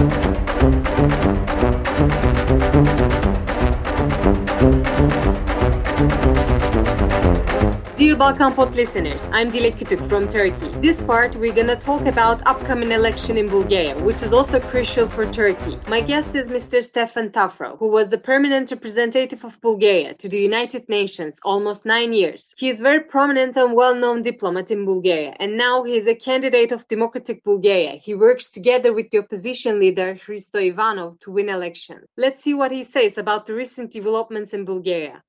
Thank you. Dear Balkan listeners, I'm Dilek Kütük from Turkey. This part, we're gonna talk about upcoming election in Bulgaria, which is also crucial for Turkey. My guest is Mr. Stefan Tafrov, who was the permanent representative of Bulgaria to the United Nations almost nine years. He is very prominent and well-known diplomat in Bulgaria, and now he is a candidate of Democratic Bulgaria. He works together with the opposition leader Hristo Ivanov to win election. Let's see what he says about the recent developments in Bulgaria.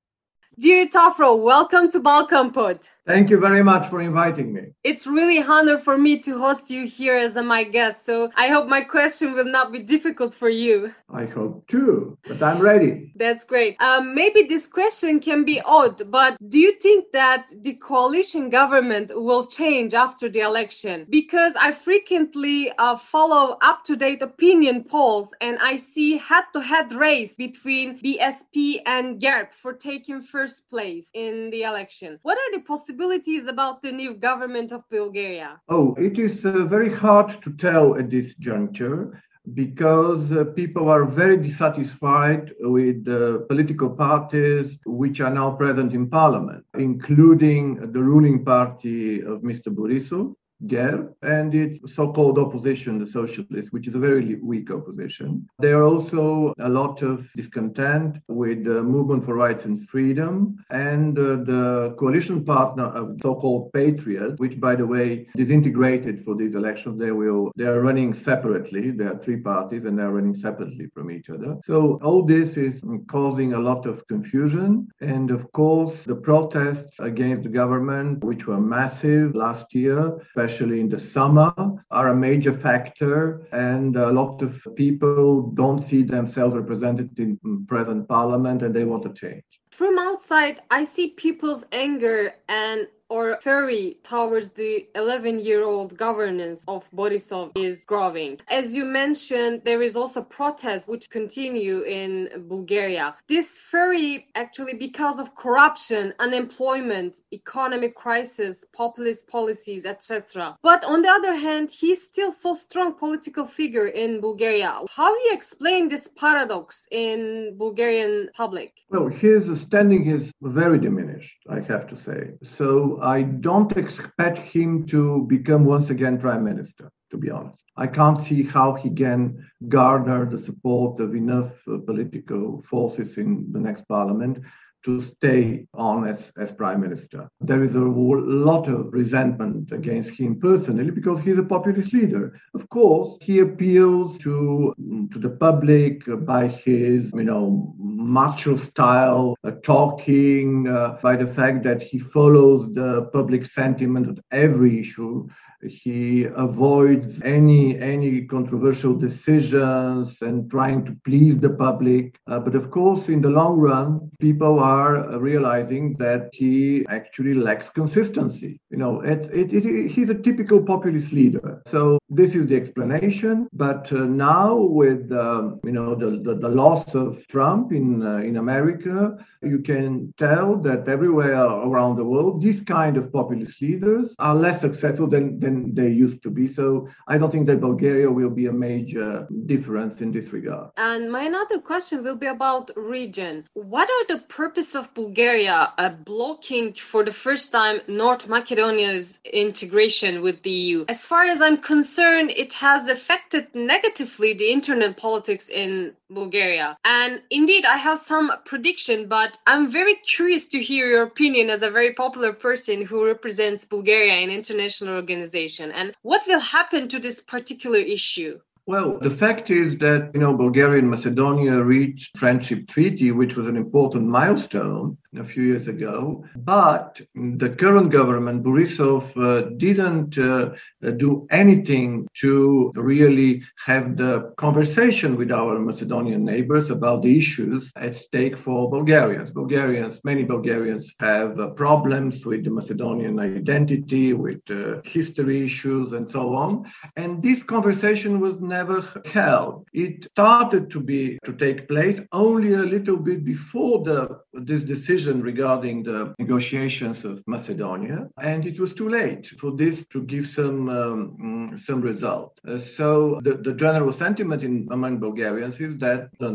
Dear Tafrov, welcome to Balkan Pod. Thank you very much for inviting me. It's really an honor for me to host you here as my guest, so I hope my question will not be difficult for you. I hope too, but I'm ready. That's great. Um, maybe this question can be odd, but do you think that the coalition government will change after the election? Because I frequently uh, follow up to date opinion polls and I see head to head race between BSP and GERB for taking first place in the election. What are the possibilities? Possibilities about the new government of Bulgaria? Oh, it is uh, very hard to tell at this juncture because uh, people are very dissatisfied with the political parties which are now present in parliament, including the ruling party of Mr. Borisov, GERB and its so-called opposition, the socialists, which is a very weak opposition. There are also a lot of discontent with the movement for rights and freedom and uh, the coalition partner of so-called Patriots, which, by the way, disintegrated for these elections. They will they are running separately. There are three parties and they are running separately from each other. So all this is causing a lot of confusion. And of course, the protests against the government, which were massive last year, especially especially in the summer, are a major factor. And a lot of people don't see themselves represented in present parliament and they want to change. From outside, I see people's anger and or fury towards the 11 year old governance of Borisov is growing. As you mentioned, there is also protests which continue in Bulgaria. This fury actually because of corruption, unemployment, economic crisis, populist policies, etc. But on the other hand, he's still so strong political figure in Bulgaria. How do you explain this paradox in Bulgarian public? Well, his standing is very diminished, I have to say. So I don't expect him to become once again prime minister, to be honest. I can't see how he can garner the support of enough uh, political forces in the next parliament to stay on as, as prime minister. There is a lot of resentment against him personally because he's a populist leader. Of course, he appeals to, to the public by his, you know, macho style, uh, talking, uh, by the fact that he follows the public sentiment on every issue he avoids any any controversial decisions and trying to please the public. Uh, but of course in the long run people are realizing that he actually lacks consistency. You know it, it, it, he's a typical populist leader. So this is the explanation. But uh, now with um, you know the, the, the, loss of trump in uh, in america you can tell that everywhere around the world these kind of populist leaders are less successful than, than than they used to be. So I don't think that Bulgaria will be a major difference in this regard. And my another question will be about region. What are the purpose of Bulgaria uh, blocking for the first time North Macedonia's integration with the EU? As far as I'm concerned, it has affected negatively the internal politics in Bulgaria. And indeed, I have some prediction, but I'm very curious to hear your opinion as a very popular person who represents Bulgaria in international organizations and what will happen to this particular issue? Well, the fact is that, you know, Bulgaria and Macedonia reached friendship treaty, which was an important milestone a few years ago. But the current government, Borisov, uh, didn't uh, do anything to really have the conversation with our Macedonian neighbors about the issues at stake for Bulgarians. Bulgarians, many Bulgarians have uh, problems with the Macedonian identity, with uh, history issues, and so on. And this conversation was never held. It started to be to take place only a little bit before the this decision decision regarding the negotiations of Macedonia, and it was too late for this to give some um, some result. Uh, so the, the general sentiment in, among Bulgarians is that uh,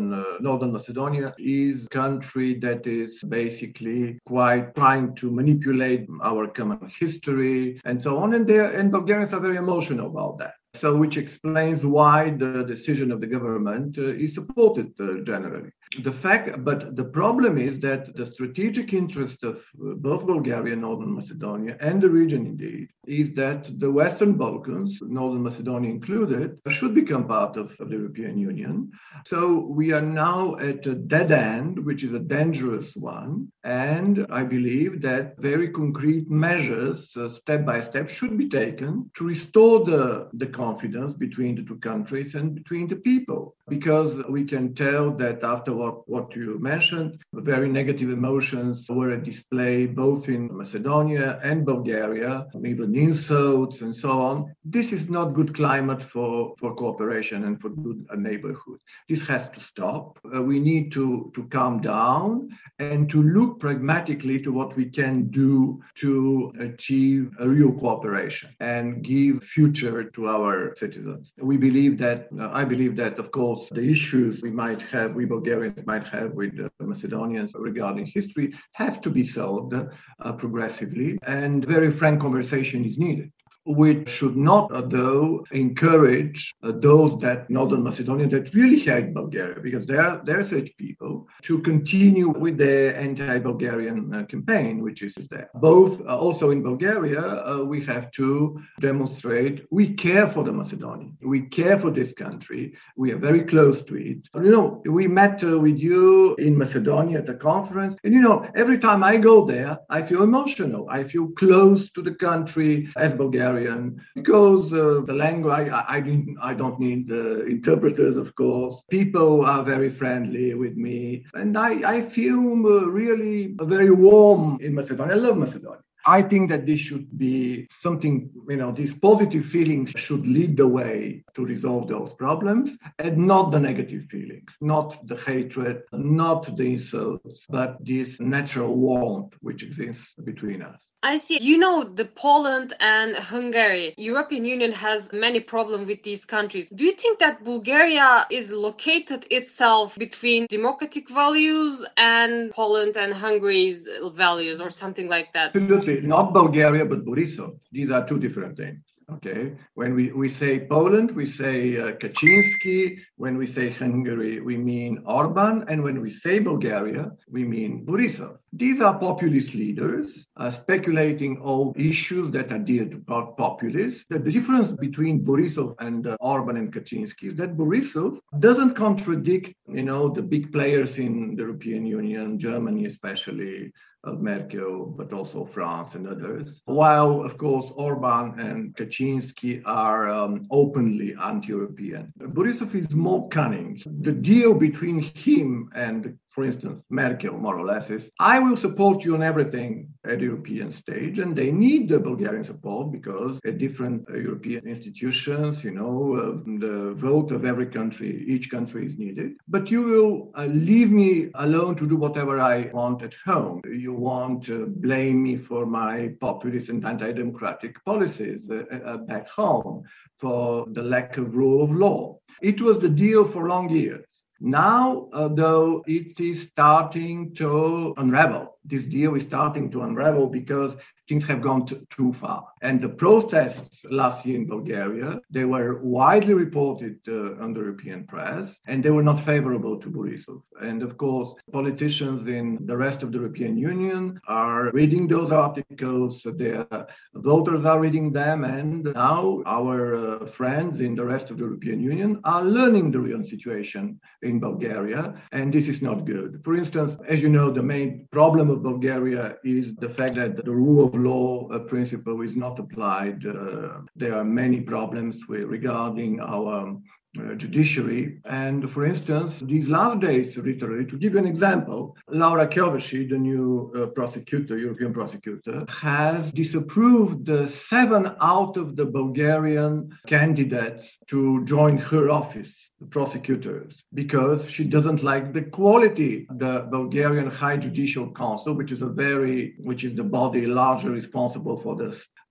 Northern Macedonia is a country that is basically quite trying to manipulate our common history and so on, and, and Bulgarians are very emotional about that. So, which explains why the decision of the government uh, is supported uh, generally. The fact, but the problem is that the strategic interest of uh, both Bulgaria and Northern Macedonia and the region indeed is that the Western Balkans, Northern Macedonia included, should become part of, of the European Union. So we are now at a dead end, which is a dangerous one. And I believe that very concrete measures, uh, step by step, should be taken to restore the, the confidence between the two countries and between the people. Because we can tell that after what, what you mentioned. Very negative emotions were at display both in Macedonia and Bulgaria, even insults and so on. This is not good climate for, for cooperation and for good neighborhood. This has to stop. Uh, we need to, to calm down and to look pragmatically to what we can do to achieve a real cooperation and give future to our citizens. We believe that, uh, I believe that, of course, the issues we might have, we Bulgarians might have with Macedonians regarding history have to be solved uh, progressively, and very frank conversation is needed which should not, uh, though, encourage uh, those that Northern Macedonia that really hate Bulgaria, because they're, such people, to continue with their anti-Bulgarian uh, campaign, which is there. Both, also in Bulgaria, uh, we have to demonstrate we care for the Macedonians. We care for this country. We are very close to it. You know, we met uh, with you in Macedonia at a conference, and you know, every time I go there, I feel emotional. I feel close to the country as Bulgaria Hungarian because uh, the language I, I, didn't I don't need uh, interpreters of course. People are very friendly with me. And I, I feel uh, really very warm in Macedonia. I love Macedonia I think that this should be something, you know, these positive feelings should lead the way to resolve those problems and not the negative feelings, not the hatred, not the insults, but this natural warmth which exists between us. I see. You know, the Poland and Hungary, European Union has many problems with these countries. Do you think that Bulgaria is located itself between democratic values and Poland and Hungary's values or something like that? Absolutely not Bulgaria, but Borisov. These are two different things. Okay. When we, we say Poland, we say uh, Kaczynski. When we say Hungary, we mean Orban. And when we say Bulgaria, we mean Borisov. These are populist leaders uh, speculating on issues that are dear to populists. The, difference between Borisov and uh, Orban and Kaczynski is that Borisov doesn't contradict, you know, the big players in the European Union, Germany especially, of Merkel, but also France and others. While, of course, Orban and Kaczynski are um, openly anti European. Borisov is more cunning. The deal between him and for instance, Merkel, more or less, is I will support you on everything at the European stage. And they need the Bulgarian support because at different uh, European institutions, you know, uh, the vote of every country, each country is needed. But you will uh, leave me alone to do whatever I want at home. You want to blame me for my populist and anti democratic policies uh, uh, back home, for the lack of rule of law. It was the deal for long years. Now, uh, though, it is starting to unravel. This deal is starting to unravel because things have gone t- too far. And the protests last year in Bulgaria, they were widely reported uh, on the European press, and they were not favorable to Borisov. And of course, politicians in the rest of the European Union are reading those articles, their voters are reading them, and now our uh, friends in the rest of the European Union are learning the real situation in Bulgaria, and this is not good. For instance, as you know, the main problem of Bulgaria is the fact that the rule of law principle is not applied. Uh, there are many problems with, regarding our uh, judiciary. And for instance, these last days, literally, to give you an example, Laura Kövesi, the new uh, prosecutor, European prosecutor, has disapproved seven out of the Bulgarian candidates to join her office, the prosecutors, because she doesn't like the quality. The Bulgarian High Judicial Council, which is a very, which is the body largely responsible for the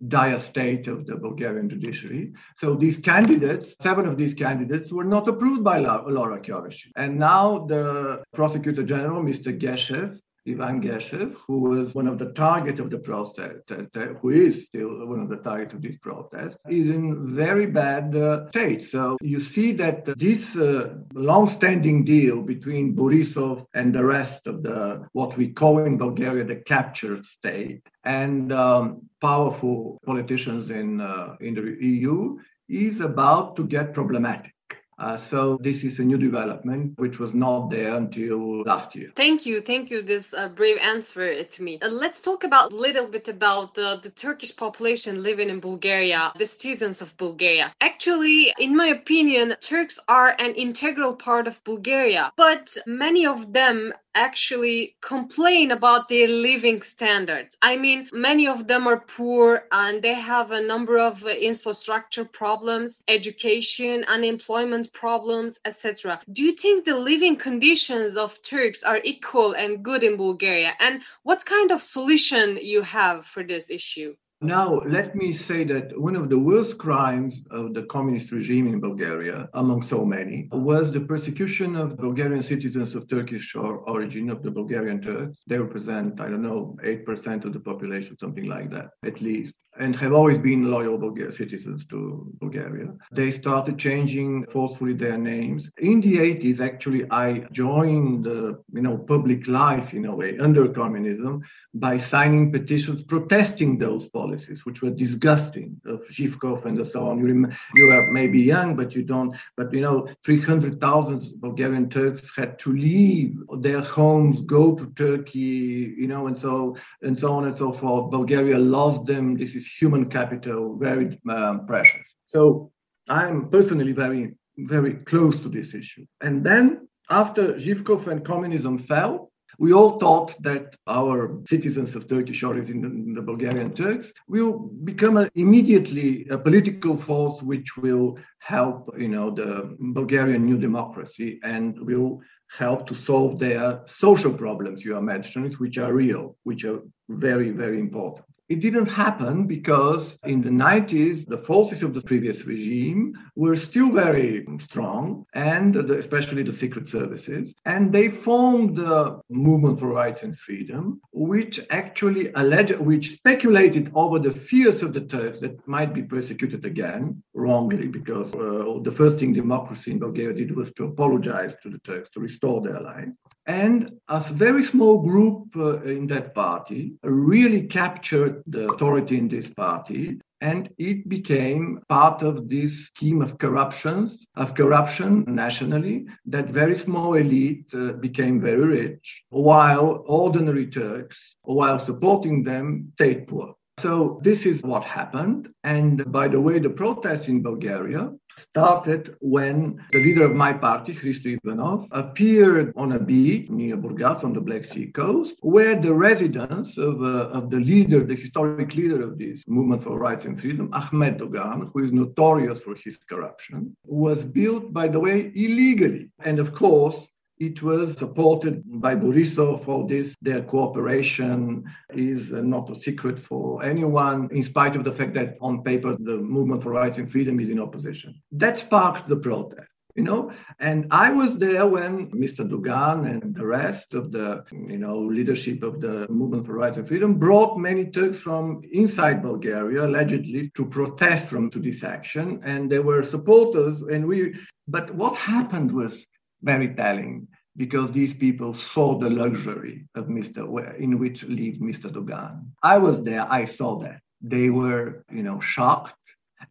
dire state of the Bulgarian judiciary. So these candidates, seven of these candidates, were not approved by Laura Kövesi. And now the prosecutor general, Mr. Geshev, Ivan Geshev, who was one of the target of the protest, who is still one of the target of this protest, is in very bad uh, state. So you see that this uh, long-standing deal between Borisov and the rest of the what we call in Bulgaria the captured state and um, powerful politicians in uh, in the EU is about to get problematic. Uh, so this is a new development which was not there until last year. Thank you, thank you. This uh, brave answer to me. Uh, let's talk about a little bit about the Turkish population living in Bulgaria, the citizens of Bulgaria. Actually, in my opinion, Turks are an integral part of Bulgaria, but many of them actually complain about their living standards. I mean, many of them are poor and they have a number of uh, infrastructure problems, education, unemployment problems, etc. Do you think the living conditions of Turks are equal and good in Bulgaria? And what kind of solution you have for this issue? Now, let me say that one of the worst crimes of the communist regime in Bulgaria, among so many, was the persecution of Bulgarian citizens of Turkish origin, of the Bulgarian Turks. They represent, I don't know, 8% of the population, something like that, at least and have always been loyal Bulgarian citizens to Bulgaria. They started changing forcefully their names. In the 80s, actually, I joined the you know public life in a way under communism by signing petitions protesting those policies, which were disgusting of Zhivkov and so on. You, rem- you are maybe young, but you don't. But you know, 300,000 Bulgarian Turks had to leave their homes, go to Turkey, you know, and so and so on and so forth. Bulgaria lost them. This is human capital, very um, precious. So I'm personally very, very close to this issue. And then after Zhivkov and communism fell, we all thought that our citizens of Turkish origin, the Bulgarian Turks, will become a, immediately a political force which will help, you know, the Bulgarian new democracy and will help to solve their social problems you are mentioning, which are real, which are very, very important. It didn't happen because in the 90s, the forces of the previous regime were still very strong, and especially the secret services. And they formed the Movement for Rights and Freedom, which actually alleged, which speculated over the fears of the Turks that might be persecuted again, wrongly, because uh, the first thing democracy in Bulgaria did was to apologize to the Turks to restore their life. And a very small group uh, in that party really captured the authority in this party. And it became part of this scheme of corruptions of corruption nationally that very small elite uh, became very rich while ordinary turks while supporting them stayed poor so this is what happened and by the way the protests in bulgaria started when the leader of my party, Hristo Ivanov, appeared on a beach near Burgas on the Black Sea coast, where the residence of, uh, of the leader, the historic leader of this movement for rights and freedom, Ahmed Dogan, who is notorious for his corruption, was built, by the way, illegally. And of course, it was supported by Borisov for this. Their cooperation is uh, not a secret for anyone, in spite of the fact that on paper the movement for rights and freedom is in opposition. That sparked the protest. You know, and I was there when Mr. Dogan and the rest of the, you know, leadership of the movement for rights and freedom brought many Turks from inside Bulgaria, allegedly, to protest from to this action, and they were supporters. And we, but what happened was very telling because these people saw the luxury of Mr. in which lived Mr. Dogan. I was there, I saw that. They were, you know, shocked.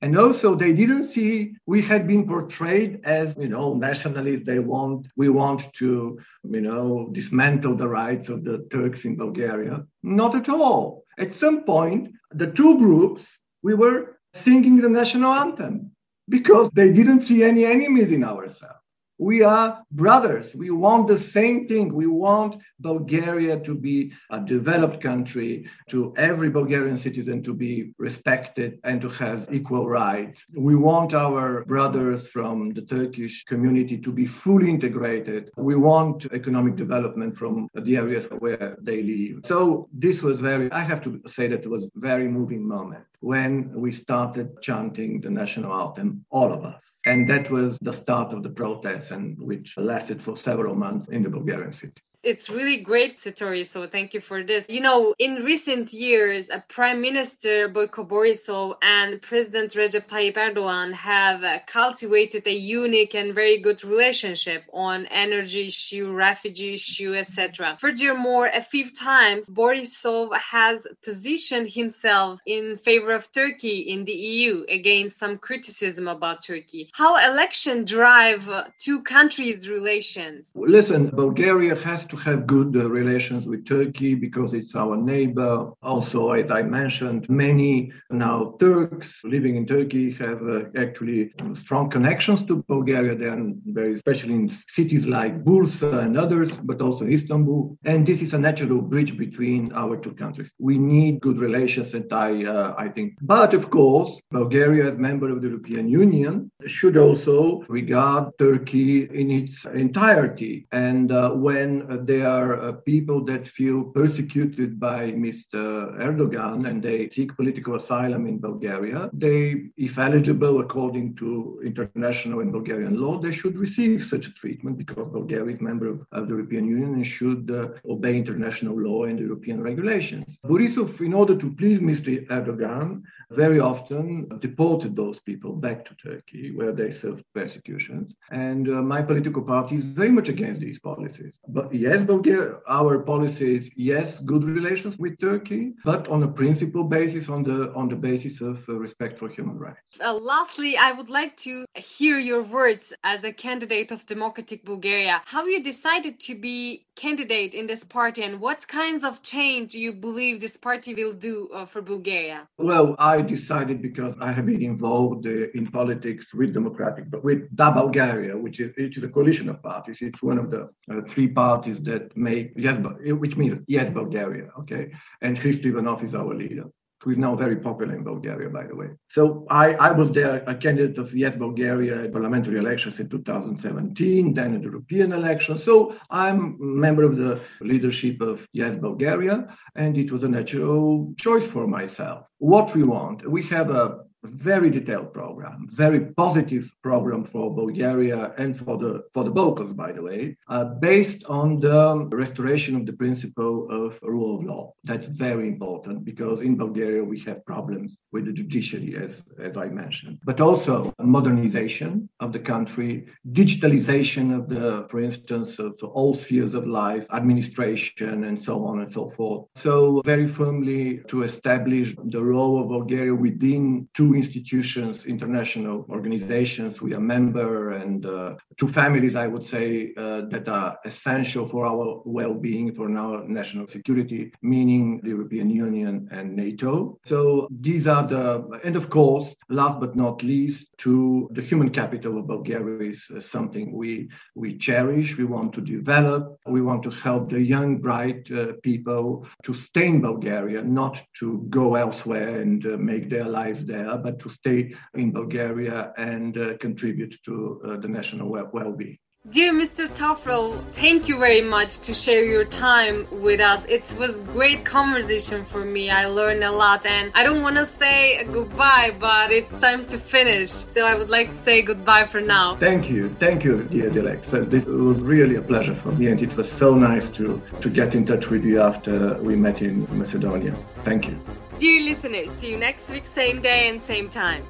And also they didn't see we had been portrayed as, you know, nationalists. They want, we want to, you know, dismantle the rights of the Turks in Bulgaria. Not at all. At some point, the two groups, we were singing the national anthem because they didn't see any enemies in ourselves. We are brothers. We want the same thing. We want Bulgaria to be a developed country, to every Bulgarian citizen to be respected and to have equal rights. We want our brothers from the Turkish community to be fully integrated. We want economic development from the areas where they live. So this was very, I have to say that it was a very moving moment when we started chanting the national anthem, all of us. And that was the start of the protests, and which lasted for several months in the Bulgarian city it's really great, Satori. So thank you for this. You know, in recent years, Prime Minister Boyko Borisov and President Recep Tayyip Erdogan have cultivated a unique and very good relationship on energy issue, refugee issue, etc. Furthermore, a few times Borisov has positioned himself in favor of Turkey in the EU against some criticism about Turkey. How election drive two countries' relations? Listen, Bulgaria has to to have good uh, relations with Turkey because it's our neighbor. Also, as I mentioned, many now Turks living in Turkey have uh, actually strong connections to Bulgaria. Are very, especially in cities like Bursa and others, but also Istanbul. And this is a natural bridge between our two countries. We need good relations, and I, uh, I think. But of course, Bulgaria, as member of the European Union, should also regard Turkey in its entirety. And uh, when there are uh, people that feel persecuted by Mr. Erdogan and they seek political asylum in Bulgaria. They, if eligible according to international and Bulgarian law, they should receive such a treatment because Bulgaria is a member of, of the European Union and should uh, obey international law and European regulations. Borisov, in order to please Mr. Erdogan, very often deported those people back to Turkey where they suffered persecutions. And uh, my political party is very much against these policies. But yes, Bulgaria, our policy is yes, good relations with Turkey, but on a principle basis, on the on the basis of uh, respect for human rights. Uh, lastly, I would like to hear your words as a candidate of Democratic Bulgaria. How you decided to be candidate in this party, and what kinds of change do you believe this party will do uh, for Bulgaria? Well, I decided because I have been involved uh, in politics with Democratic, but with Da Bulgaria, which is, which is a coalition of parties. It's one of the uh, three parties that make yes, which means yes, Bulgaria. Okay, and Hristo Ivanov is our leader who is now very popular in Bulgaria, by the way. So I, I was there, a candidate of Yes Bulgaria in parliamentary elections in 2017, then in the European elections. So I'm member of the leadership of Yes Bulgaria, and it was a natural choice for myself. What we want, we have a very detailed program, very positive program for Bulgaria and for the for the Balkans, by the way, uh, based on the restoration of the principle of rule of law. That's very important because in Bulgaria we have problems with the judiciary, as as I mentioned, but also modernization of the country, digitalization of the, for instance, of all spheres of life, administration, and so on and so forth. So very firmly to establish the role of Bulgaria within two institutions, international organizations we are member, and uh, two families, I would say, uh, that are essential for our well-being, for our national security, meaning the European Union and NATO. So these are the, and of course, last but not least, to the human capital of Bulgaria is uh, something we we cherish. We want to develop. We want to help the young, bright uh, people to stay in Bulgaria, not to go elsewhere and uh, make their lives there but to stay in Bulgaria and uh, contribute to uh, the national well-being. Dear Mr. Tafrov, thank you very much to share your time with us. It was great conversation for me. I learned a lot and I don't want to say goodbye, but it's time to finish. So I would like to say goodbye for now. Thank you. Thank you, dear Dilek. So this was really a pleasure for me and it was so nice to, to get in touch with you after we met in Macedonia. Thank you. Dear listeners, see you next week, same day and same time.